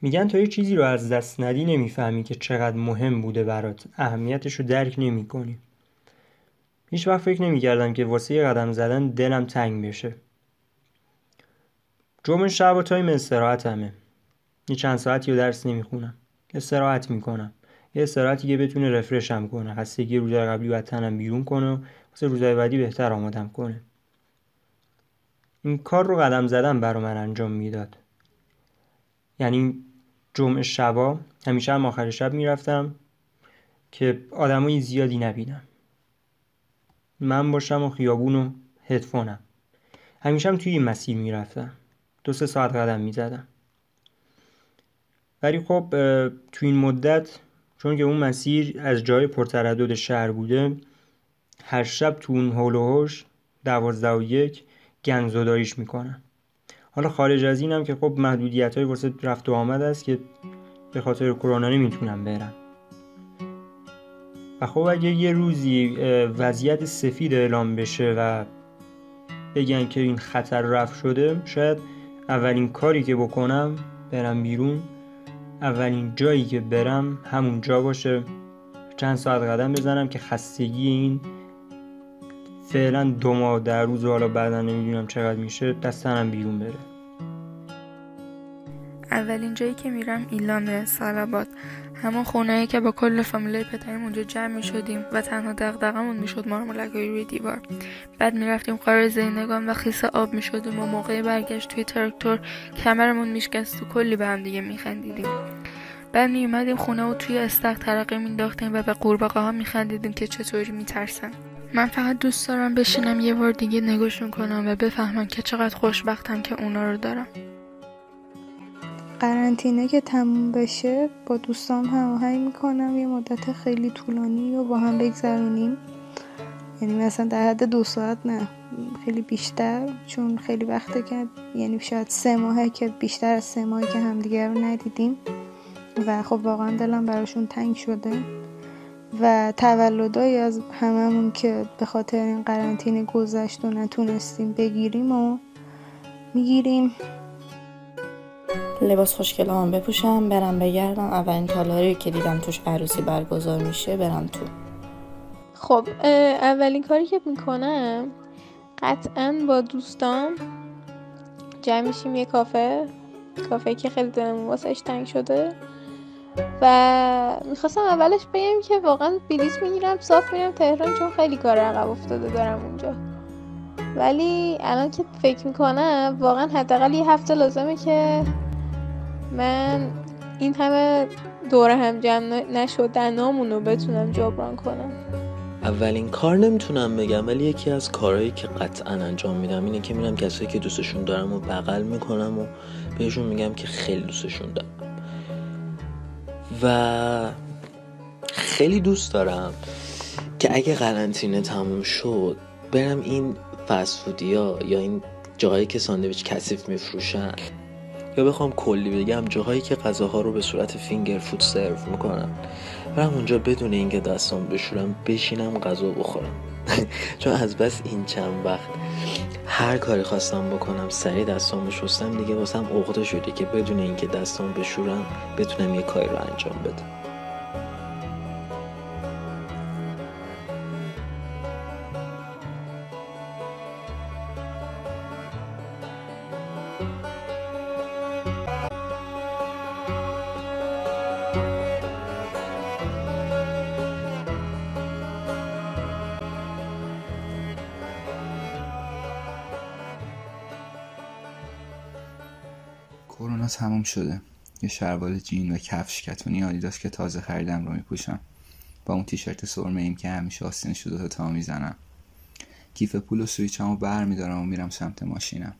میگن تا یه چیزی رو از دست ندی نمی‌فهمی که چقدر مهم بوده برات. اهمیتش رو درک نمی‌کنی. هیچ وقت فکر نمی‌کردم که واسه یه قدم زدن دلم تنگ بشه. جمعه شب و تایم استراحتمه. یه چند ساعتی رو درس نمی‌خونم. استراحت می‌کنم. یه استراحتی که بتونه رفرشم کنه. خستگی روزای قبلی و تنم بیرون کنه و واسه روزای بعدی بهتر آمادم کنه. این کار رو قدم زدن برا من انجام می‌داد. یعنی جمعه شبا همیشه هم آخر شب می‌رفتم که آدمای زیادی نبینم. من باشم و خیابون و هدفونم. همیشه هم توی این مسیر می‌رفتم. دو سه ساعت قدم می‌زدم. ولی خب تو این مدت چون که اون مسیر از جای پرتردد شهر بوده هر شب تو اون هول و هوش دوازده و یک می‌کنن حالا خارج از اینم که خب محدودیت های واسه رفت و آمد است که به خاطر کرونا نمی‌تونم برم و خب اگه یه روزی وضعیت سفید اعلام بشه و بگن که این خطر رفت شده شاید اولین کاری که بکنم برم بیرون اولین جایی که برم همون جا باشه. چند ساعت قدم بزنم که خستگی این فعلا دو ماه در روز و حالا بعدا نمی‌دونم چقدر میشه دستنم بیرون بره. اولین جایی که میرم ایلامه سالاباد. همون خونه که با کل فامیلای پدرم اونجا جمع می شدیم و تنها دغدغمون می‌شد مارمولکای روی دیوار. بعد می‌رفتیم قار زینگان و خیس آب می شدیم و موقع برگشت توی تراکتور کمرمون میشکست و کلی به هم دیگه میخندیدیم. بعد میومدیم خونه و توی استخ ترقه مینداختیم و به قورباغه ها میخندیدیم که چطوری میترسن. من فقط دوست دارم بشینم یه بار دیگه نگوشون کنم و بفهمم که چقدر خوشبختم که اونا رو دارم. قرنطینه که تموم بشه با دوستام هماهنگ می‌کنم یه مدت خیلی طولانی و با هم بگذرونیم. یعنی مثلا در حد دو ساعت نه خیلی بیشتر چون خیلی وقته که یعنی شاید سه ماهه که بیشتر از سه ماهه که همدیگر رو ندیدیم. و خب واقعا دلم براشون تنگ شده. و تولدایی از هممون که به خاطر این قرنطینه گذشت و نتونستیم بگیریم و می‌گیریم. لباس خوشگل هم بپوشم برم بگردم. اولین تالاری که دیدم توش عروسی برگزار میشه برم تو. خب اولین کاری که می‌کنم قطعا با دوستام جمع میشیم یه کافه. کافه که خیلی دلمون واسش تنگ شده. و می‌خواستم اولش بگم که واقعا بلیط می‌گیرم صاف میرم تهران چون خیلی کار عقب افتاده دارم اونجا. ولی الان که فکر می‌کنم واقعا حداقل یه هفته لازمه که من این همه دوره هم جمع نشدنامون رو بتونم جبران کنم. اولین کار نمی‌تونم بگم ولی یکی از کارهایی که قطعا انجام میدم اینه که میرم کسایی که دوستشون دارم و بغل می‌کنم و بهشون میگم که خیلی دوستشون دارم. و خیلی دوست دارم که اگه قرنطینه تموم شد برم این فسفودی ها یا این جاهایی که ساندویچ کثیف میفروشن یا بخوام کلی بگم جاهایی که غذاها رو به صورت فینگر فود سرو می‌کنن. برم اونجا بدون اینکه دستام بشورم بشینم غذا بخورم. چون از بس این چند وقت هر کاری خواستم بکنم سریع دستام شستم دیگه واسم عقده شده که بدون اینکه دستام بشورم بتونم یه کاری رو انجام بدم. کرونا تموم شده. یه شلوار جین و کفش کتونی آدیداس که تازه خریدم رو میپوشم. با اون تیشرت سرمه ایم که همیشه آستین شده تا می‌زنم. کیف پول و سویچمو بر میدارم و میرم سمت ماشینم.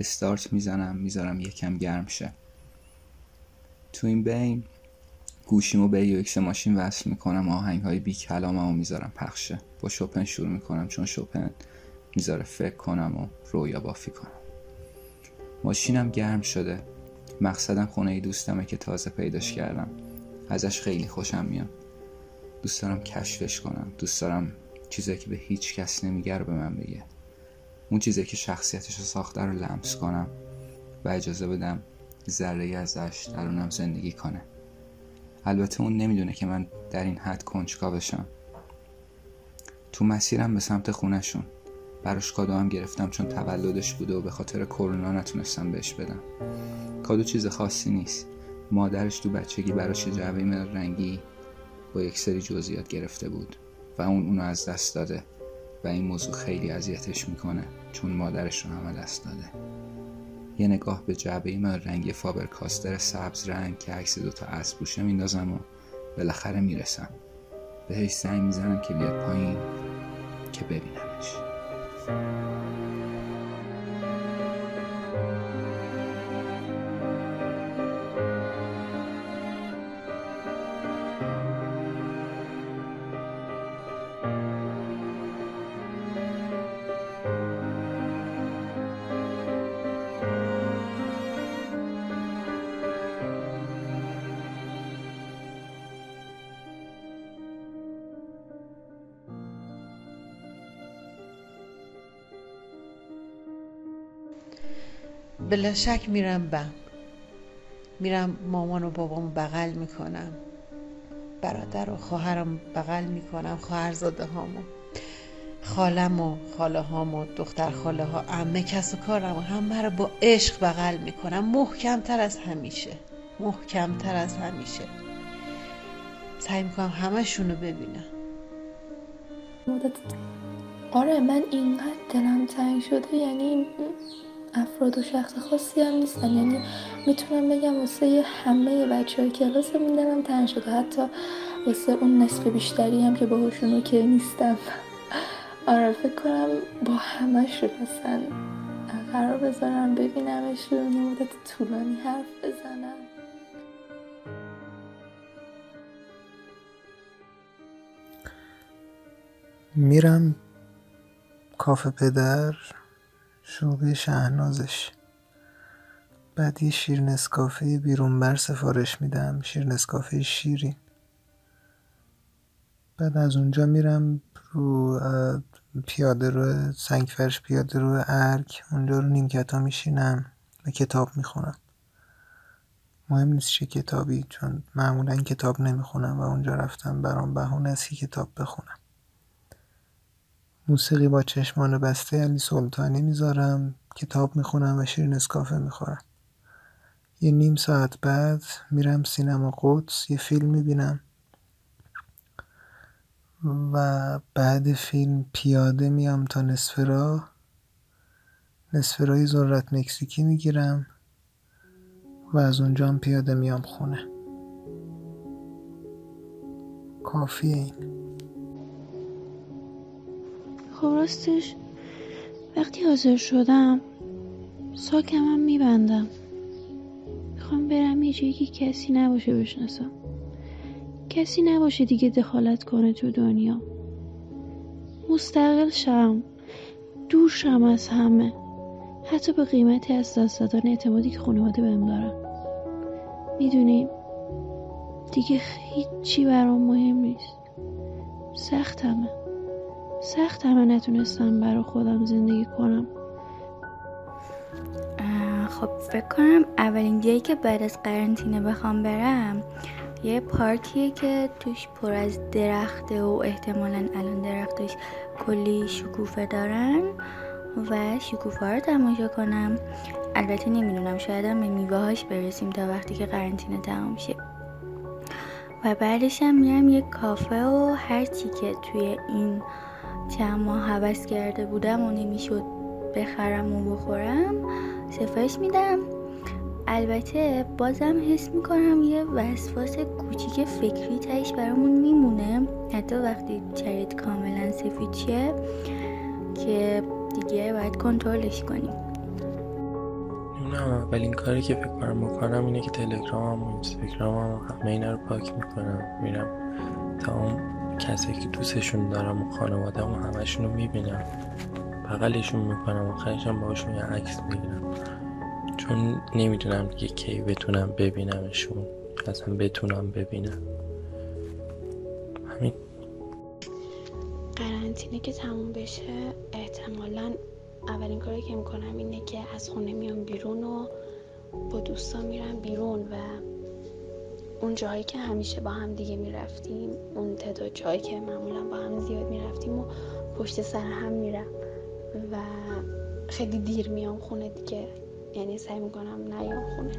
استارت می‌زنم می‌ذارم یکم گرم شه. تو این بین گوشیمو به یو ماشین وصل می‌کنم آهنگ های بی کلاممو می‌ذارم پخشه با شپن شروع می‌کنم چون شپن می‌ذاره فکر کنم و رویا بافی کنم. ماشینم گرم شده. مقصدم خونه دوستمه که تازه پیداش کردم. ازش خیلی خوشم میاد. دوست دارم کشفش کنم. دوست دارم چیزایی که به هیچ کس نمیگه رو به من بگه. اون چیزی که شخصیتش رو ساخته رو لمس کنم و اجازه بدم ذره ازش درونم زندگی کنه. البته اون نمی‌دونه که من در این حد کنجکا بشم تو مسیرم به سمت خونشون براش کادو هم گرفتم چون تولدش بوده و به خاطر کرونا نتونستم بهش بدم. کادو چیز خاصی نیست. مادرش تو بچگی براش جعبه رنگی با یک سری جزئیات گرفته بود و اون اونو از دست داده و این موضوع خیلی اذیتش می‌کنه چون مادرش رو هم دست داده. یه نگاه به جعبه من رنگی فابر کاستر سبز رنگ که عکس دوتا اسب روشه میندازم و بالاخره می‌رسم. بهش سعی می‌زنم که بیاد پایین که ببینمش です。بلا شک میرم بم میرم مامان و بابامو بغل می‌کنم. برادر و خواهرم بغل می‌کنم خواهرزاده هامو خالم و خاله هام دختر خاله ها امه کس و کارم و همه رو با عشق بغل می‌کنم. محکمتر از همیشه. محکمتر از همیشه. سعی می‌کنم همه رو ببینم آره من اینقدر دلم تنگ شده یعنی افراد و شخص خاصی هم نیستن. یعنی می‌تونم بگم واسه همه بچه های کلاس دلم تنگ شده. حتی واسه اون نصف بیشتری هم که باهاشون اوکی نیستم. آره فکر کنم با همش مثلا قرار بذارم ببینمشون یه مدت طولانی حرف بزنم. میرم کافه پدر. شعبه شهنازش. بعد یه شیر بیرون بر سفارش میدم. شیر نسکافه شیرین بعد از اونجا میرم رو پیاده رو سنگ فرش پیاده رو ارک. اونجا رو نیمکتا میشینم و کتاب می‌خونم. مهم نیست چه کتابی چون معمولا کتاب نمی‌خونم و اونجا رفتم برام بهونه است که کتاب بخونم. موسیقی با چشمان بسته علی سلطانی می‌ذارم کتاب می‌خونم و شیر نسکافه می‌خورم. یه نیم ساعت بعد میرم سینما قدس یه فیلم می‌بینم. و بعد فیلم پیاده میام تا نصف راه نصف راهی ذرت مکزیکی می‌گیرم و از اونجا پیاده میام خونه. کافیه این. خب راستش وقتی حاضر شدم ساکمم میبندم. می‌خوام برم یه جایی که کسی نباشه بشناسم. کسی نباشه دیگه دخالت کنه تو دنیا. مستقل شم. دور شم از همه. حتی به قیمتی از دست دادن اعتمادی که خانواده بهم دارن. می‌دونیم دیگه هیچی برام مهم نیست. سختمه. سخت همه نتونستم برا خودم زندگی کنم. خب فکر کنم اولین جایی که بعد از قرنطینه بخوام برم یه پارکیه که توش پر از درخته و احتمالا الان درختش کلی شکوفه دارن و شکوفه رو تماشا کنم. البته نمی‌دونم شاید هم به برسیم تا وقتی که قرنطینه تمام شه. و بعدش هم میرم یه کافه و هر چی که توی این چند ماه حوض کرده بودم و نمی‌شد بخرم و بخورم سفارش میدم. البته بازم حس می‌کنم یه وسواس کوچیک فکری تایش برامون میمونه. حتی وقتی شرایط کاملا سفید شه که دیگه باید کنترلش کنیم. نمی‌دونم اولین کاری که فکر کنم بکنم اینه که تلگرامم و اینستاگرامم همه اینا رو پاک می‌کنم میرم. تا کسی که دوستشون دارم و خانوادم و همشون رو می‌بینم. بغلشون می‌کنم آخرشم باشون یه عکس می‌گیرم. چون نمی‌دونم دیگه کی بتونم ببینمشون. اصلا بتونم ببینم. همین. قرنطینه که تموم بشه احتمالا اولین کاری که می‌کنم اینه که از خونه میام بیرون و با دوستان میرم بیرون و اون جایی که همیشه با هم دیگه می‌رفتیم اون تعداد جایی که معمولا با هم زیاد می‌رفتیم و پشت سر هم میرم و خیلی دیر میام خونه دیگه. یعنی سعی می‌کنم نیام خونه.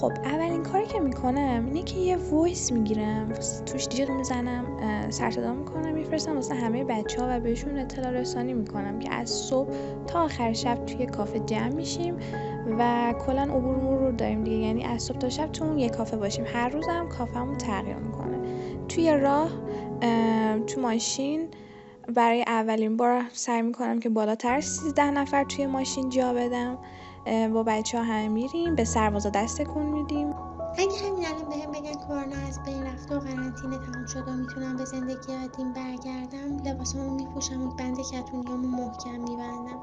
خب اولین کاری که می‌کنم اینه که یه وایس می‌گیرم توش جیغ می‌زنم سرصدا می‌کنم میفرستم واسه همه بچه ها و بهشون اطلاع رسانی می‌کنم که از صبح تا آخر شب توی کافه جمع میشیم و کلا عبور مرور داریم دیگه. یعنی از صبح تا شب تو اون یه کافه باشیم. هر روزم کافهمون تغییر می‌کنه. توی راه تو ماشین برای اولین بار سعی می‌کنم که بالاتر از 13 نفر توی ماشین جا بدم. با بچه ها هم میریم به سربازا دست کن میدیم. اگه همین الان بهم بگن کرونا از بین رفته و قرنطینه تموم شده و می‌تونم به زندگی عادیم برگردم لباسامو میپوشم و بند کتونیامو محکم میبندم.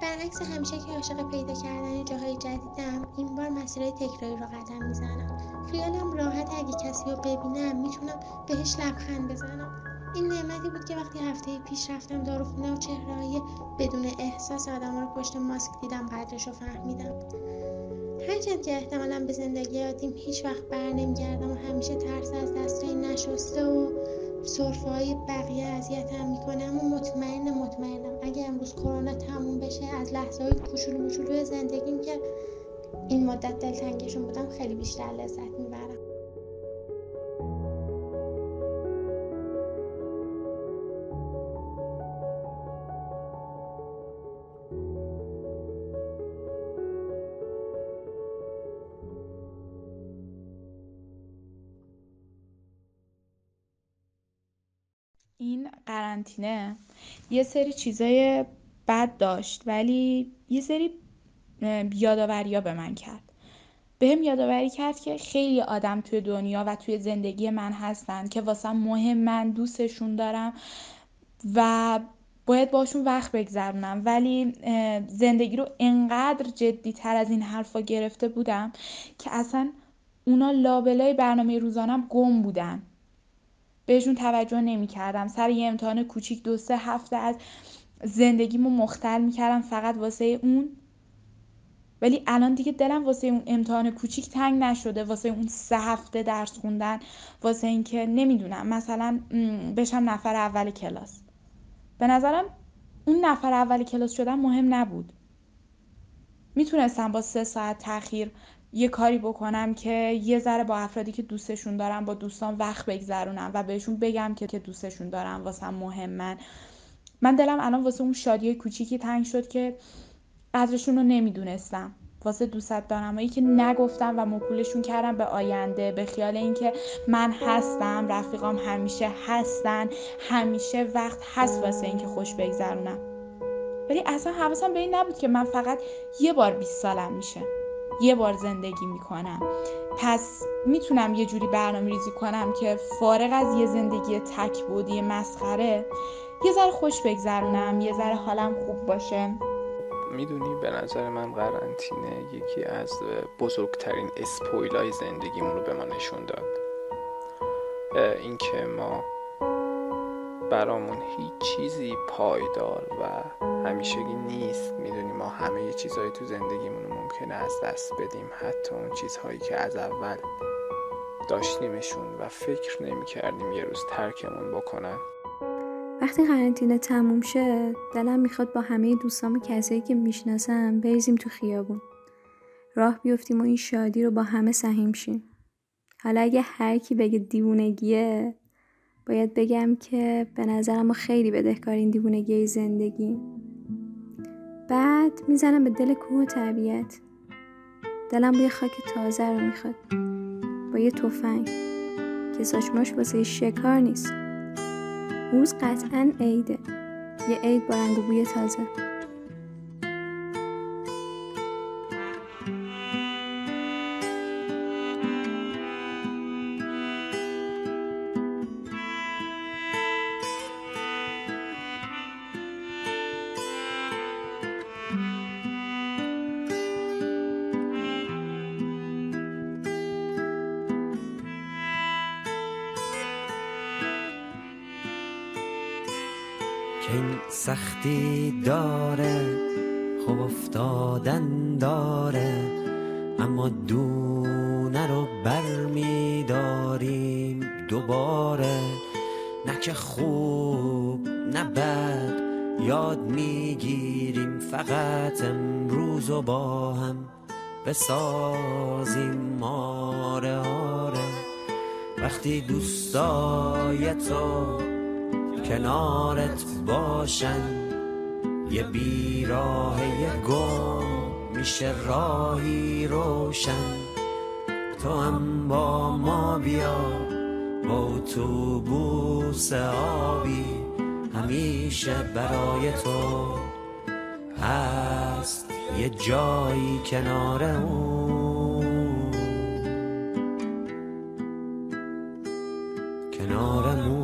برعکس همیشه که عاشق پیدا کردن جاهای جدیدم این بار مسیرهای تکراری رو قدم می‌زنم. خیالم راحت اگه کسی رو ببینم می‌تونم بهش لبخند بزنم. این نعمتی بود که وقتی هفته پیش رفتم داروخونه و چهرههای بدون احساس آدم رو پشت ماسک دیدم قدرش رو فهمیدم. هرچند که احتمالا به زندگی عادیم هیچ وقت بر نمیگردم و همیشه ترس از دستای نشسته و صرفه های بقیه اذیتم می‌کنم و مطمئن مطمئنم. اگه امروز کرونا تموم بشه از لحظه های کوچولو زندگیم که این مدت دلتنگشون بودم خیلی بیشتر لذت می‌برم. قرنطینه یه سری چیزای بد داشت ولی یه سری یادآوری به من کرد. بهم یادآوری کرد که خیلی آدم توی دنیا و توی زندگی من هستن که واسه مهم من دوستشون دارم و باید باشون وقت بگذرونم. ولی زندگی رو انقدر جدی تر از این حرفا گرفته بودم که اصلا اونا لابلای برنامه روزانم گم بودن. بهشون توجه نمی‌کردم. سر یه امتحان کوچیک دو سه هفته از زندگیمو مختل می‌کردم فقط واسه اون. ولی الان دیگه دلم واسه اون امتحان کوچیک تنگ نشده. واسه اون سه هفته درس خوندن واسه اینکه نمی‌دونم. مثلا بشم نفر اول کلاس. به نظرم اون نفر اول کلاس شدن مهم نبود. می‌تونستم با سه ساعت تاخیر یه کاری بکنم که یه ذره با افرادی که دوستشون دارم با دوستان وقت بگذرونم و بهشون بگم که دوستشون دارم واسه مهمن. من دلم الان واسه اون شادی کوچیکی تنگ شد که قدرشون رو نمی‌دونستم. واسه دوست دارم. که نگفتم و مکولشون کردم به آینده به خیال اینکه من هستم رفیقام همیشه هستن همیشه وقت هست واسه اینکه خوش بگذرونم. ولی اصلا حواسم به این نبود که من فقط یه بار 20 سالم میشه. یه بار زندگی می‌کنم. پس می‌تونم یه جوری برنامه ریزی کنم که فارغ از یه زندگی تک بودی مسخره یه ذره خوش بگذرونم یه ذره حالم خوب باشه. می‌دونی به نظر من قرنطینه یکی از بزرگترین اسپویلای زندگیمون رو به ما نشون داد. اینکه ما برامون هیچ چیزی پایدار و همیشگی نیست. می‌دونیم ما همه چیزهایی تو زندگیمون ممکنه از دست بدیم. حتی اون چیزهایی که از اول داشتیمشون و فکر نمی کردیم یه روز ترکمون بکنن. وقتی قرنطینه تموم شه دلم می‌خواد با همه دوستام و کسایی که می‌شناسم بریزیم تو خیابون. راه بیفتیم و این شادی رو با همه سهیم شیم. حالا اگه هر کی بگه دیوونگیه باید بگم که به نظرم ما خیلی بدهکار این دیوونگی زندگی بعد می‌زنم به دل کوه و طبیعت. دلم بوی خاک تازه رو می‌خواد. با یه تفنگ. که ساچماش واسه شکار نیست. روز قطعا عیده. یه عید با رنگ بوی تازه. این سختی داره خب افتادن داره اما دونه رو برمیداریم دوباره. نه که خوب نه بد یاد می‌گیریم فقط امروز و با هم بسازیم. آره آره. وقتی دوستای تو کنارت باشن. یه بیراه یه گم میشه راهی روشن. تو هم با ما بیا با اتوبوس آبی. همیشه برای تو هست یه جایی کنار اون. کنارمون